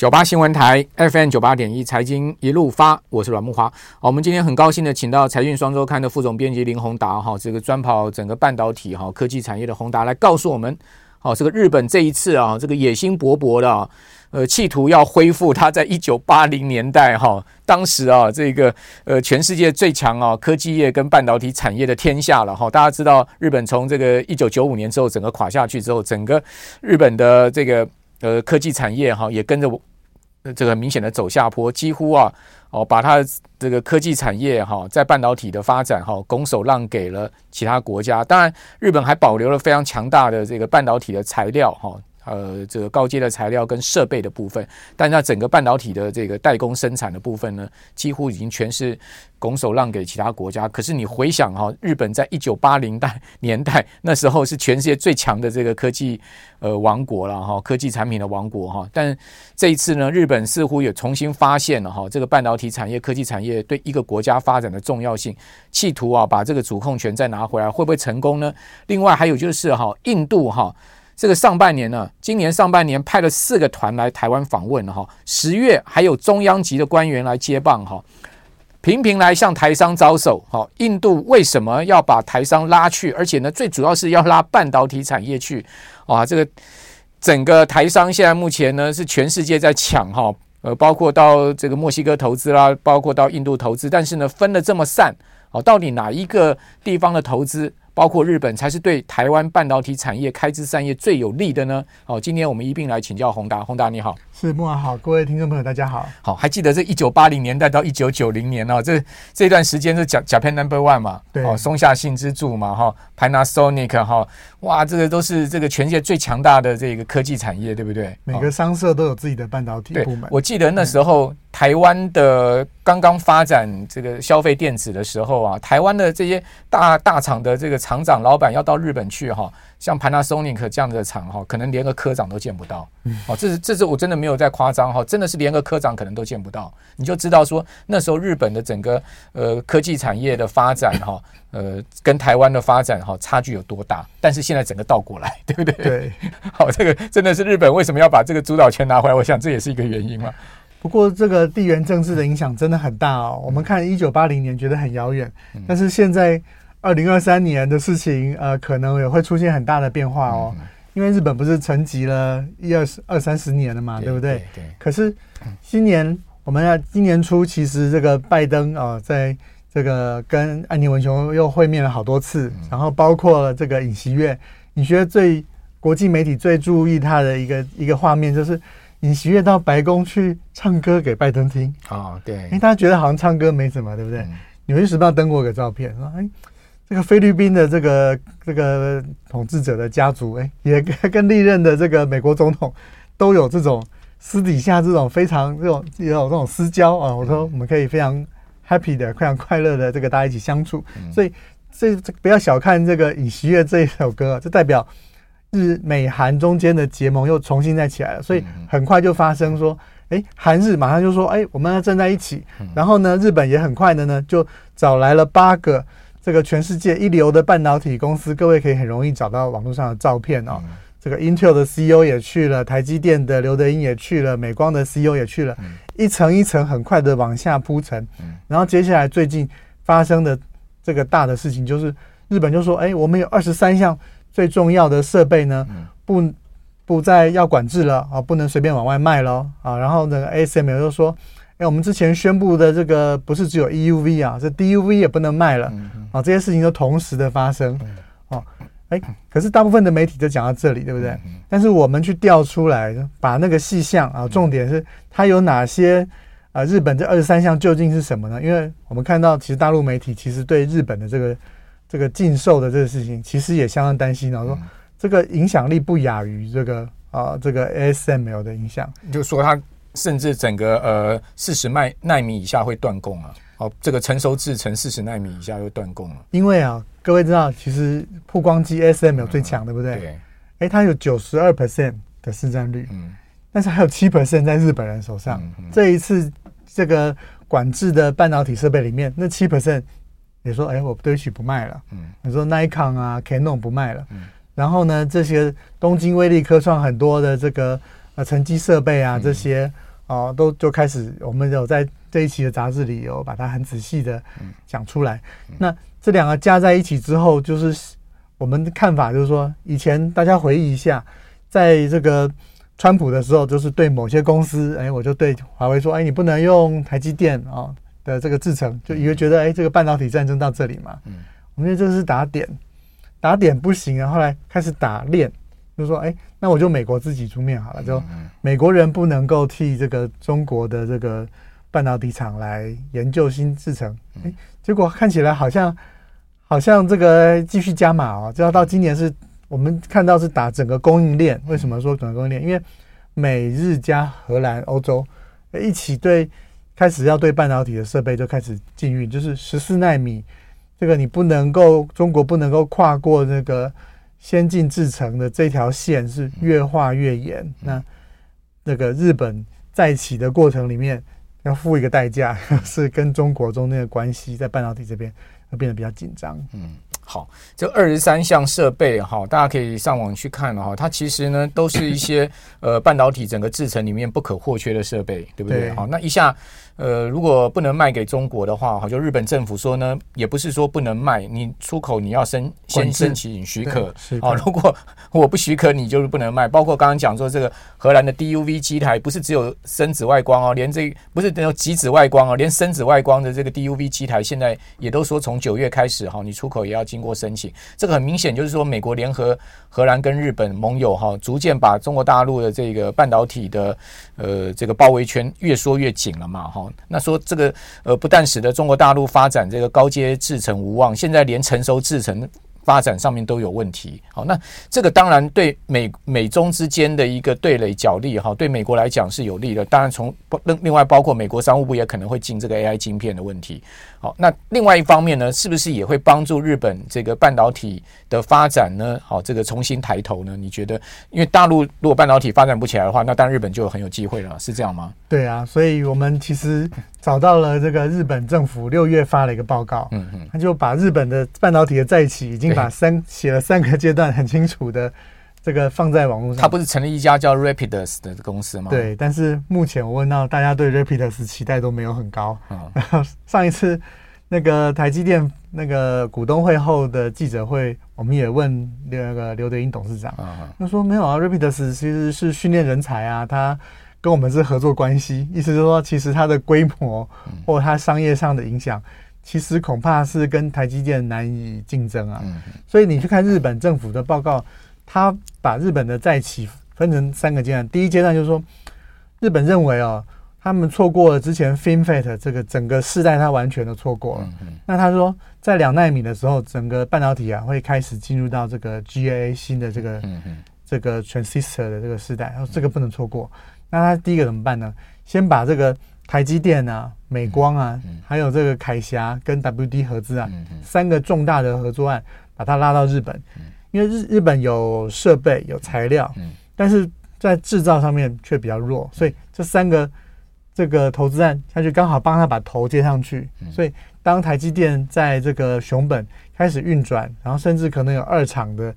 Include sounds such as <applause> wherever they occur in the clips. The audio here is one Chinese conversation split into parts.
九八新闻台 FM 九八点一财经一路发，我是阮木华。好，我们今天很高兴的请到财讯双周刊的副总编辑林宏达哈，这个专跑整个半导体哈科技产业的宏达来告诉我们，好，这个日本这一次啊，这个野心勃勃的啊，呃，企图要恢复它在一九八零年代哈，当时啊，这个呃全世界最强啊科技业跟半导体产业的天下了哈。大家知道，日本从这个一九九五年之后整个垮下去之后，整个日本的这个呃科技产业哈也跟着。这个明显的走下坡，几乎啊，哦，把它这个科技产业哈，在半导体的发展哈，拱手让给了其他国家。当然，日本还保留了非常强大的这个半导体的材料哈。呃，这个高阶的材料跟设备的部分，但那整个半导体的这个代工生产的部分呢，几乎已经全是拱手让给其他国家。可是你回想哈，日本在一九八零代年代那时候是全世界最强的这个科技呃王国了哈，科技产品的王国哈。但这一次呢，日本似乎也重新发现了哈，这个半导体产业、科技产业对一个国家发展的重要性，企图啊把这个主控权再拿回来，会不会成功呢？另外还有就是哈，印度哈。这个上半年呢，今年上半年派了四个团来台湾访问哈，十月还有中央级的官员来接棒哈，频频来向台商招手哈。印度为什么要把台商拉去？而且呢，最主要是要拉半导体产业去啊。这个整个台商现在目前呢是全世界在抢哈，呃，包括到这个墨西哥投资啦，包括到印度投资，但是呢分得这么散哦，到底哪一个地方的投资？包括日本才是对台湾半导体产业开枝散叶最有利的呢。好，今天我们一并来请教宏达。宏达你好，是木华好，各位听众朋友大家好。好，还记得这一九八零年代到一九九零年哦，这这段时间是 Japan Number One 嘛？对，哦，松下幸之助嘛，哈，Panasonic 哈，哇，这个都是这个全世界最强大的这个科技产业，对不对？每个商社都有自己的半导体部门。我记得那时候。台湾的刚刚发展这个消费电子的时候啊，台湾的这些大大厂的这个厂长老板要到日本去哈，像 Panasonic 这样的厂哈，可能连个科长都见不到。哦，这是这是我真的没有在夸张哈，真的是连个科长可能都见不到。你就知道说那时候日本的整个呃科技产业的发展哈，呃跟台湾的发展哈差距有多大。但是现在整个倒过来，对不对？对。<laughs> 好，这个真的是日本为什么要把这个主导权拿回来？我想这也是一个原因嘛。不过，这个地缘政治的影响真的很大哦。我们看一九八零年觉得很遥远，但是现在二零二三年的事情，呃，可能也会出现很大的变化哦。因为日本不是沉寂了一二十二三十年了嘛，对不对？对。可是今年我们要今年初，其实这个拜登啊，在这个跟安妮文雄又会面了好多次，然后包括了这个尹锡悦，尹锡悦最国际媒体最注意他的一个一个画面就是。尹锡悦到白宫去唱歌给拜登听啊、哦，对，因为大家觉得好像唱歌没什么，对不对？嗯、纽约时报登过个照片，说哎，这个菲律宾的这个这个统治者的家族，哎，也 <laughs> 跟历任的这个美国总统都有这种私底下这种非常这种也有这种私交啊。我说我们可以非常 happy 的、非常快乐的这个大家一起相处，嗯、所以这这不要小看这个尹锡悦这一首歌，这代表。日美韩中间的结盟又重新再起来了，所以很快就发生说，哎，韩日马上就说，哎，我们要站在一起。然后呢，日本也很快的呢，就找来了八个这个全世界一流的半导体公司，各位可以很容易找到网络上的照片哦。这个 Intel 的 CEO 也去了，台积电的刘德英也去了，美光的 CEO 也去了，一层一层很快的往下铺陈。然后接下来最近发生的这个大的事情就是，日本就说，哎，我们有二十三项。最重要的设备呢，不不再要管制了啊，不能随便往外卖了啊。然后那个 ASML 又说，哎，我们之前宣布的这个不是只有 EUV 啊，这 DUV 也不能卖了啊。这些事情都同时的发生啊。哎，可是大部分的媒体就讲到这里，对不对？但是我们去调出来，把那个细项啊，重点是它有哪些啊？日本这二十三项究竟是什么呢？因为我们看到，其实大陆媒体其实对日本的这个。这个禁售的这个事情，其实也相当担心。然后说，这个影响力不亚于这个啊，这个 ASML 的影响。就说它甚至整个呃四十迈奈米以下会断供啊。哦，这个成熟制成四十奈米以下会断供了。因为啊，各位知道，其实曝光机 ASML 最强，对不对？对。哎，它有九十二 percent 的市占率。嗯。但是还有七 percent 在日本人手上。这一次这个管制的半导体设备里面，那七 percent。你说，哎，我对不起不卖了。嗯，你说 Nikon 啊，Canon 不卖了。嗯，然后呢，这些东京威力科创很多的这个呃成绩设备啊，这些哦，都就开始，我们有在这一期的杂志里有把它很仔细的讲出来。那这两个加在一起之后，就是我们的看法，就是说，以前大家回忆一下，在这个川普的时候，就是对某些公司，哎，我就对华为说，哎，你不能用台积电啊的这个制程，就以为觉得，哎，这个半导体战争到这里嘛。嗯我们觉得这是打点，打点不行，然后来开始打链。就说哎，那我就美国自己出面好了。就美国人不能够替这个中国的这个半导体厂来研究新制程。哎，结果看起来好像好像这个继续加码哦，就要到今年是我们看到是打整个供应链。为什么说整个供应链？因为美日加荷兰、欧洲一起对开始要对半导体的设备就开始禁运，就是十四纳米这个你不能够中国不能够跨过那个。先进制程的这条线是越画越严，那那个日本再起的过程里面要付一个代价，<laughs> 是跟中国中间的关系在半导体这边会变得比较紧张。嗯，好，这二十三项设备哈，大家可以上网去看哈，它其实呢都是一些呃半导体整个制程里面不可或缺的设备，对不对？好，那一下。呃，如果不能卖给中国的话，哈，就日本政府说呢，也不是说不能卖，你出口你要申先申请许可，啊，如果我不许可，你就是不能卖。包括刚刚讲说这个荷兰的 DUV 机台，不是只有深紫外光哦，连这不是只有极紫外光哦，连深紫外光的这个 DUV 机台，现在也都说从九月开始哈，你出口也要经过申请。这个很明显就是说，美国联合荷兰跟日本盟友哈，逐渐把中国大陆的这个半导体的呃这个包围圈越缩越紧了嘛，哈。那说这个呃，不但使得中国大陆发展这个高阶制程无望，现在连成熟制程发展上面都有问题。好，那这个当然对美美中之间的一个对垒角力哈，对美国来讲是有利的。当然从另另外包括美国商务部也可能会进这个 AI 晶片的问题。好，那另外一方面呢，是不是也会帮助日本这个半导体的发展呢？好，这个重新抬头呢？你觉得，因为大陆如果半导体发展不起来的话，那当然日本就很有机会了，是这样吗？对啊，所以我们其实找到了这个日本政府六月发了一个报告，嗯嗯，他就把日本的半导体的再起已经把三写了三个阶段很清楚的。这个放在网络上，他不是成立一家叫 Rapidus 的公司吗？对，但是目前我问到大家对 Rapidus 期待都没有很高。嗯，然 <laughs> 后上一次那个台积电那个股东会后的记者会，我们也问那个刘德英董事长，他说没有啊，Rapidus 其实是训练人才啊，他跟我们是合作关系，意思就是说，其实它的规模或它商业上的影响，其实恐怕是跟台积电难以竞争啊。所以你去看日本政府的报告。他把日本的再起分成三个阶段，第一阶段就是说，日本认为哦，他们错过了之前 FinFET 这个整个世代，它完全都错过了。那他说，在两纳米的时候，整个半导体啊会开始进入到这个 GAA 新的这个这个 transistor 的这个时代，然后这个不能错过。那他第一个怎么办呢？先把这个台积电啊、美光啊，还有这个凯霞跟 WD 合资啊三个重大的合作案，把它拉到日本。因为日日本有设备有材料，但是在制造上面却比较弱，所以这三个这个投资案，他就刚好帮他把头接上去。所以当台积电在这个熊本开始运转，然后甚至可能有二厂的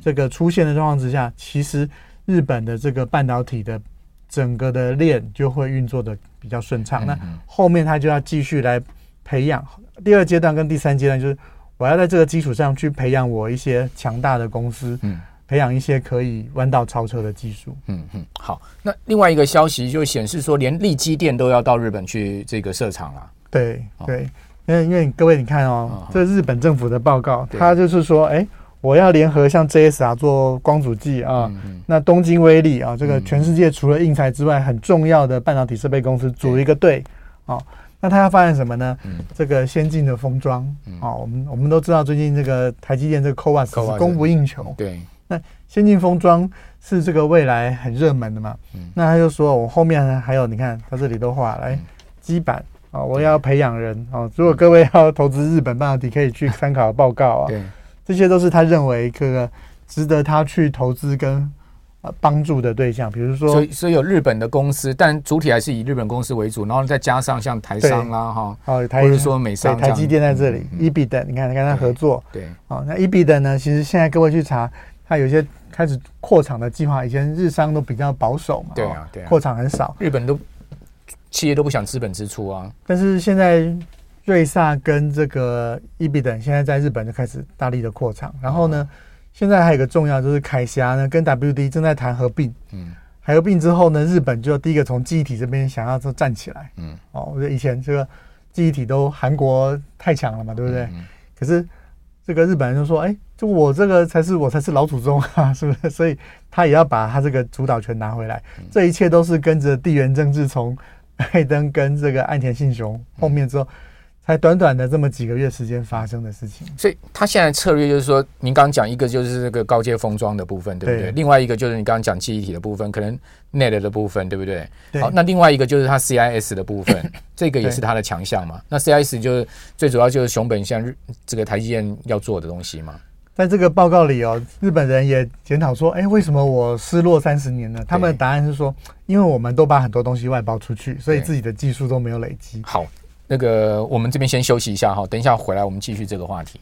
这个出现的状况之下，其实日本的这个半导体的整个的链就会运作的比较顺畅。那后面他就要继续来培养第二阶段跟第三阶段就是。我要在这个基础上去培养我一些强大的公司，嗯，培养一些可以弯道超车的技术，嗯嗯。好，那另外一个消息就显示说，连立基电都要到日本去这个设厂了。对对，因为因为各位你看哦，这日本政府的报告，他就是说，哎，我要联合像 JSR 做光阻剂啊，那东京威力啊，这个全世界除了应材之外很重要的半导体设备公司组一个队，啊。那他要发展什么呢？嗯、这个先进的封装，嗯、哦，我们我们都知道，最近这个台积电这个 CoWAS 是供不应求。对，那先进封装是这个未来很热门的嘛？嗯、那他就说，我后面呢还有，你看他这里都画来基板啊，我要培养人啊。如果各位要投资日本半导体，可以去参考报告啊。对，这些都是他认为这个值得他去投资跟。帮助的对象，比如说，所以所以有日本的公司，但主体还是以日本公司为主，然后再加上像台商啦，哈，哦，台或者说美商，台积电在这里，EBIDEN，你看，跟他合作，对，哦，那 EBIDEN 呢，其实现在各位去查，它有些开始扩厂的计划，以前日商都比较保守嘛，对啊，对，扩厂很少，日本都企业都不想资本支出啊。但是现在瑞萨跟这个 Ibiden 现在在日本就开始大力的扩厂，然后呢，嗯、现在还有一个重要就是凯霞呢跟 WD 正在谈合并，嗯，合并之后呢，日本就第一个从记忆体这边想要说站起来，嗯，哦，我觉得以前这个记忆体都韩国太强了嘛，对不对？嗯嗯、可是这个日本人就说，哎，就我这个才是我才是老祖宗啊，<laughs> 是不是？所以他也要把他这个主导权拿回来，嗯、这一切都是跟着地缘政治从拜登跟这个岸田信雄后面之后。才短短的这么几个月时间发生的事情，所以他现在策略就是说，您刚刚讲一个就是这个高阶封装的部分，对不对？对，另外一个就是你刚刚讲记忆体的部分，可能 NAND 的部分，对不对？对。好，那另外一个就是它 CIS 的部分，<laughs> 这个也是它的强项嘛。那 CIS 就是最主要就是熊本像日这个台积电要做的东西嘛。在这个报告里哦，日本人也检讨说，哎，为什么我失落三十年呢？他们的答案是说，因为我们都把很多东西外包出去，所以自己的技术都没有累积。好。那个，我们这边先休息一下哈，等一下回来我们继续这个话题。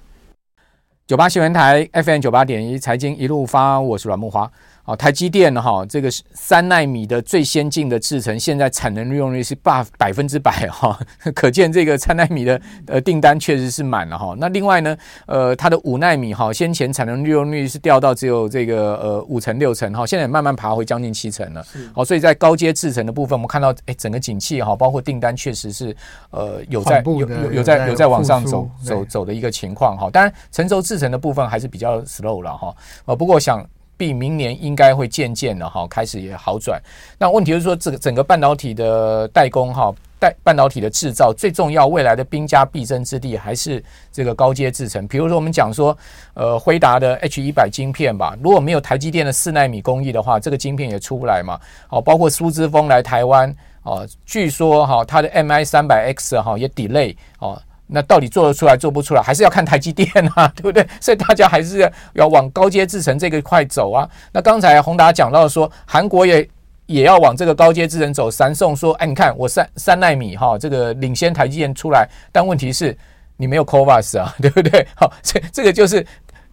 九八新闻台 FM 九八点一财经一路发，我是阮木华。好，台积电哈，这个三纳米的最先进的制程，现在产能利用率是百百分之百哈，<laughs> 可见这个三纳米的呃订单确实是满了哈。那另外呢，呃，它的五纳米哈，先前产能利用率是掉到只有这个呃五成六成哈，现在也慢慢爬回将近七成了。好，所以在高阶制程的部分，我们看到哎，整个景气哈，包括订单确实是呃有在有有有在有在往上走走走的一个情况哈。当然，成熟制程的部分还是比较 slow 了哈。呃，不过我想。比明年应该会渐渐的哈开始也好转。那问题是说，这个整个半导体的代工哈，代半导体的制造最重要，未来的兵家必争之地还是这个高阶制程。比如说，我们讲说，呃，辉达的 H 一百晶片吧，如果没有台积电的四纳米工艺的话，这个晶片也出不来嘛。哦，包括苏姿丰来台湾哦，据说哈，它的 MI 三百 X 哈也 delay 哦。那到底做得出来做不出来，还是要看台积电啊，<laughs> 对不对？所以大家还是要往高阶制程这个块走啊。那刚才宏达讲到说，韩国也也要往这个高阶制程走。三送说，哎，你看我三三纳米哈，这个领先台积电出来，但问题是你没有 CoWoS 啊，<laughs> 对不对？好，这这个就是。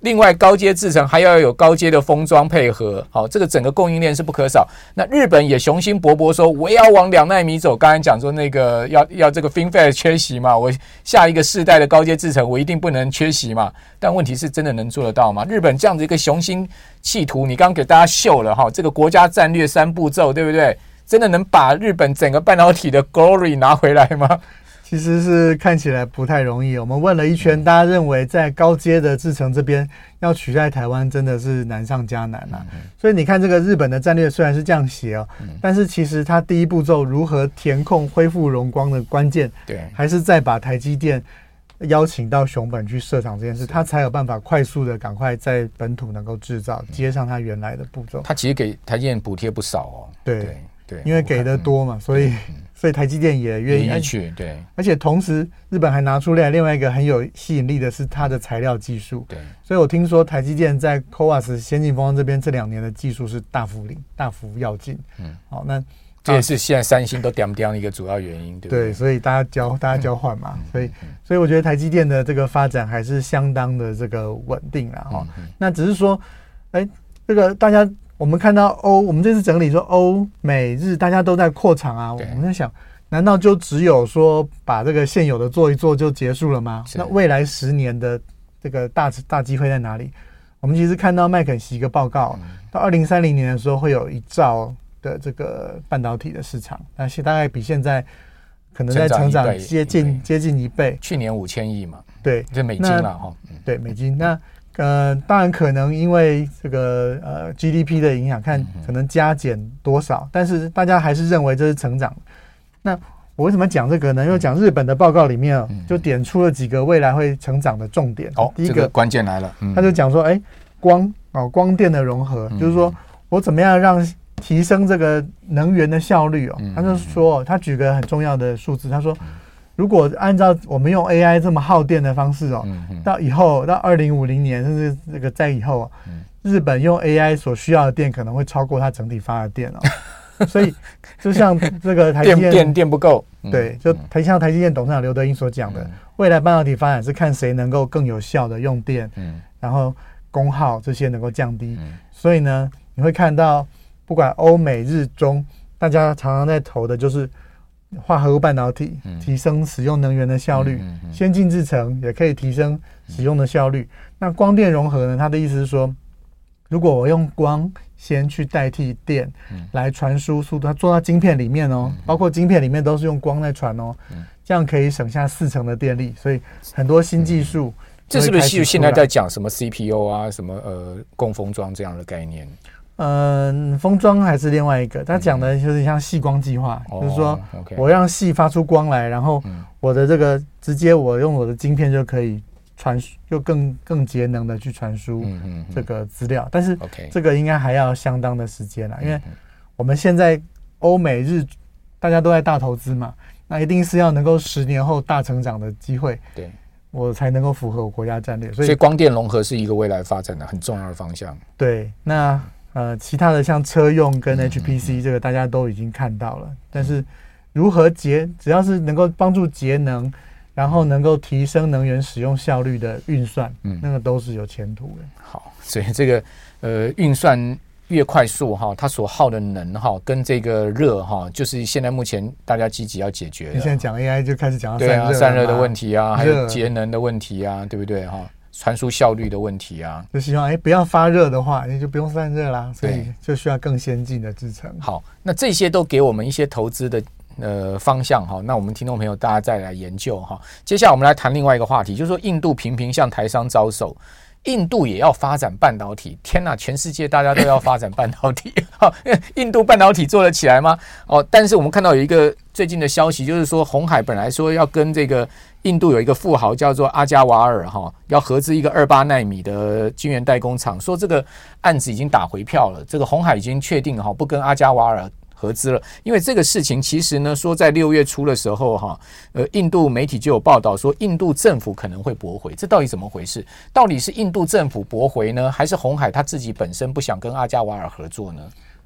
另外，高阶制程还要有高阶的封装配合，好，这个整个供应链是不可少。那日本也雄心勃勃说，我要往两奈米走。刚才讲说那个要要这个 FinFET 缺席嘛，我下一个世代的高阶制程我一定不能缺席嘛。但问题是真的能做得到吗？日本这样子一个雄心企图，你刚刚给大家秀了哈，这个国家战略三步骤，对不对？真的能把日本整个半导体的 glory 拿回来吗？其实是看起来不太容易。我们问了一圈，大家认为在高阶的制程这边要取代台湾，真的是难上加难啊。所以你看，这个日本的战略虽然是这样写哦，但是其实它第一步骤如何填空恢复荣光的关键，对，还是再把台积电邀请到熊本去设厂这件事，它才有办法快速的赶快在本土能够制造，接上它原来的步骤。它其实给台积电补贴不少哦。对对，因为给的多嘛，所以。所以台积电也愿意去，对，而且同时日本还拿出来另外一个很有吸引力的是它的材料技术，对，所以我听说台积电在 CoWoS 先进封装这边这两年的技术是大幅领大幅要进，嗯，好，那这也是现在三星都掉掉的一个主要原因，对不对？对，所以大家交大家交换嘛，所以所以我觉得台积电的这个发展还是相当的这个稳定了哈，那只是说，哎，这个大家。我们看到欧，我们这次整理说欧美日大家都在扩厂啊，我们在想，难道就只有说把这个现有的做一做就结束了吗？那未来十年的这个大大机会在哪里？我们其实看到麦肯锡一个报告，到二零三零年的时候会有一兆的这个半导体的市场，那现大概比现在可能在成长接近接近一倍。去年五千亿嘛，对，这美金了哈，对美金那。呃，当然可能因为这个呃 GDP 的影响，看可能加减多少，但是大家还是认为这是成长。那我为什么讲这个呢？因为讲日本的报告里面就点出了几个未来会成长的重点。哦，第一个关键来了，他就讲说，哎，光哦光电的融合，就是说我怎么样让提升这个能源的效率哦。他就说，他举个很重要的数字，他说。如果按照我们用 AI 这么耗电的方式哦，到以后到二零五零年甚至这个在以后，日本用 AI 所需要的电可能会超过它整体发的电哦。<laughs> 所以就像这个台积电电电不够，对，就台像台积电董事长刘德英所讲的，未来半导体发展是看谁能够更有效的用电，然后功耗这些能够降低。所以呢，你会看到不管欧美日中，大家常常在投的就是。化合物半导体，提升使用能源的效率；先进制程也可以提升使用的效率。那光电融合呢？它的意思是说，如果我用光先去代替电来传输速度，它做到晶片里面哦，包括晶片里面都是用光在传哦，这样可以省下四成的电力。所以很多新技术，这是不是现在在讲什么 CPU 啊，什么呃供封装这样的概念？嗯，封装还是另外一个，他讲的就是像细光计划，就是说我让细发出光来，然后我的这个直接我用我的晶片就可以传输，就更更节能的去传输这个资料。但是这个应该还要相当的时间了，因为我们现在欧美日大家都在大投资嘛，那一定是要能够十年后大成长的机会，对我才能够符合我国家战略。所以光电融合是一个未来发展的很重要的方向。对，那。呃，其他的像车用跟 HPC 这个大家都已经看到了，但是如何节，只要是能够帮助节能，然后能够提升能源使用效率的运算，嗯，那个都是有前途的。好，所以这个呃运算越快速哈，它所耗的能哈跟这个热哈，就是现在目前大家积极要解决的。你现在讲 AI 就开始讲到对啊，散热的问题啊，还有节能的问题啊，对不对哈？传输效率的问题啊，就希望哎不要发热的话，你就不用散热啦，所以就需要更先进的制程。好，那这些都给我们一些投资的呃方向哈。那我们听众朋友大家再来研究哈。接下来我们来谈另外一个话题，就是说印度频频向台商招手，印度也要发展半导体。天哪，全世界大家都要发展半导体，<laughs> 好，印度半导体做得起来吗？哦，但是我们看到有一个最近的消息，就是说红海本来说要跟这个。印度有一个富豪叫做阿加瓦尔哈，要合资一个二八纳米的晶圆代工厂，说这个案子已经打回票了，这个红海已经确定哈不跟阿加瓦尔合资了，因为这个事情其实呢说在六月初的时候哈，呃印度媒体就有报道说印度政府可能会驳回，这到底怎么回事？到底是印度政府驳回呢，还是红海他自己本身不想跟阿加瓦尔合作呢？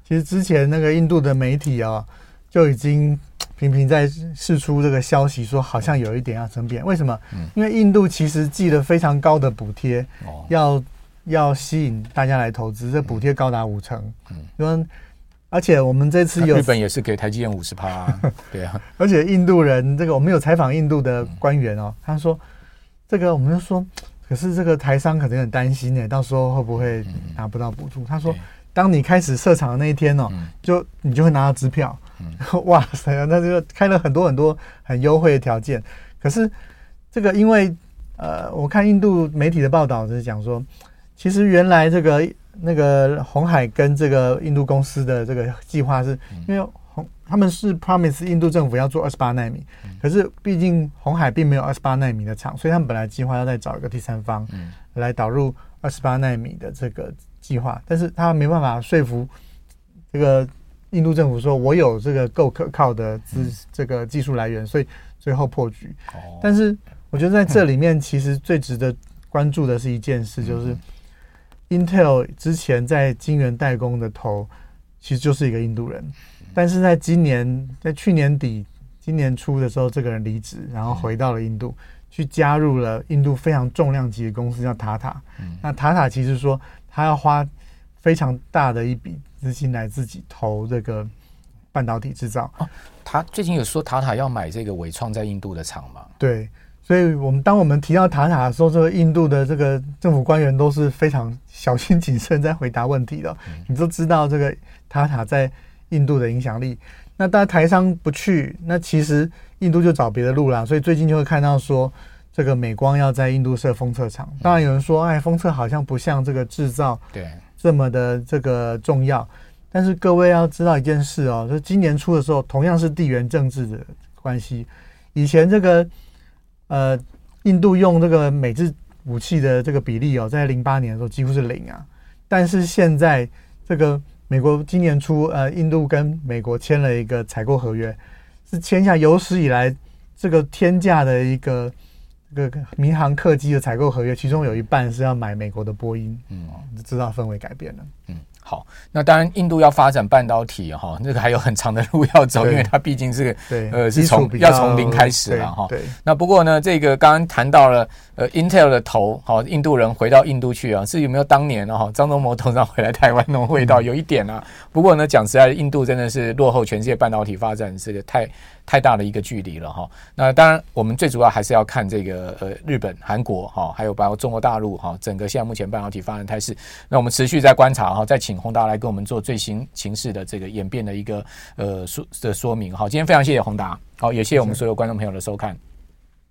其实之前那个印度的媒体啊就已经。频频在释出这个消息，说好像有一点要争辩。为什么？因为印度其实寄了非常高的补贴，要要吸引大家来投资，这补贴高达五成。嗯，而且我们这次有日本也是给台积电五十趴，<laughs> 对啊。而且印度人，这个我们有采访印度的官员哦，他说这个我们就说，可是这个台商可能很担心呢，到时候会不会拿不到补助？他说，当你开始设厂的那一天哦，就你就会拿到支票。<laughs> 哇塞，那就开了很多很多很优惠的条件。可是这个，因为呃，我看印度媒体的报道就是讲说，其实原来这个那个红海跟这个印度公司的这个计划是，因为红他们是 promise 印度政府要做二十八纳米，可是毕竟红海并没有二十八纳米的厂，所以他们本来计划要再找一个第三方来导入二十八纳米的这个计划，但是他没办法说服这个。印度政府说：“我有这个够可靠的资这个技术来源，所以最后破局。但是我觉得在这里面，其实最值得关注的是一件事，就是 Intel 之前在晶圆代工的头其实就是一个印度人，但是在今年在去年底、今年初的时候，这个人离职，然后回到了印度，去加入了印度非常重量级的公司叫塔塔。那塔塔其实说他要花非常大的一笔。”资金来自己投这个半导体制造。哦，他最近有说塔塔要买这个伟创在印度的厂吗？对，所以我们当我们提到塔塔的时候，这个印度的这个政府官员都是非常小心谨慎在回答问题的。你都知道这个塔塔在印度的影响力。那当台商不去，那其实印度就找别的路了。所以最近就会看到说，这个美光要在印度设封测厂。当然有人说，哎，封测好像不像这个制造。对。这么的这个重要，但是各位要知道一件事哦，就今年初的时候，同样是地缘政治的关系。以前这个呃，印度用这个美制武器的这个比例哦，在零八年的时候几乎是零啊。但是现在这个美国今年初呃，印度跟美国签了一个采购合约，是签下有史以来这个天价的一个。这个民航客机的采购合约，其中有一半是要买美国的波音，嗯，就知道氛围改变了。嗯，好，那当然，印度要发展半导体哈，那个还有很长的路要走，因为它毕竟是个呃是从要从零开始了哈。那不过呢，这个刚刚谈到了呃，Intel 的头好，印度人回到印度去啊，是有没有当年哈张忠谋董事长回来台湾那种味道？有一点啊。不过呢，讲实在的，印度真的是落后全世界半导体发展这个太太大的一个距离了哈。那当然，我们最主要还是要看这个呃日本、韩国哈，还有包括中国大陆哈，整个现在目前半导体发展态势。那我们持续在观察哈，再请宏达来跟我们做最新形势的这个演变的一个呃说的说明哈。今天非常谢谢宏达，好，也谢谢我们所有观众朋友的收看。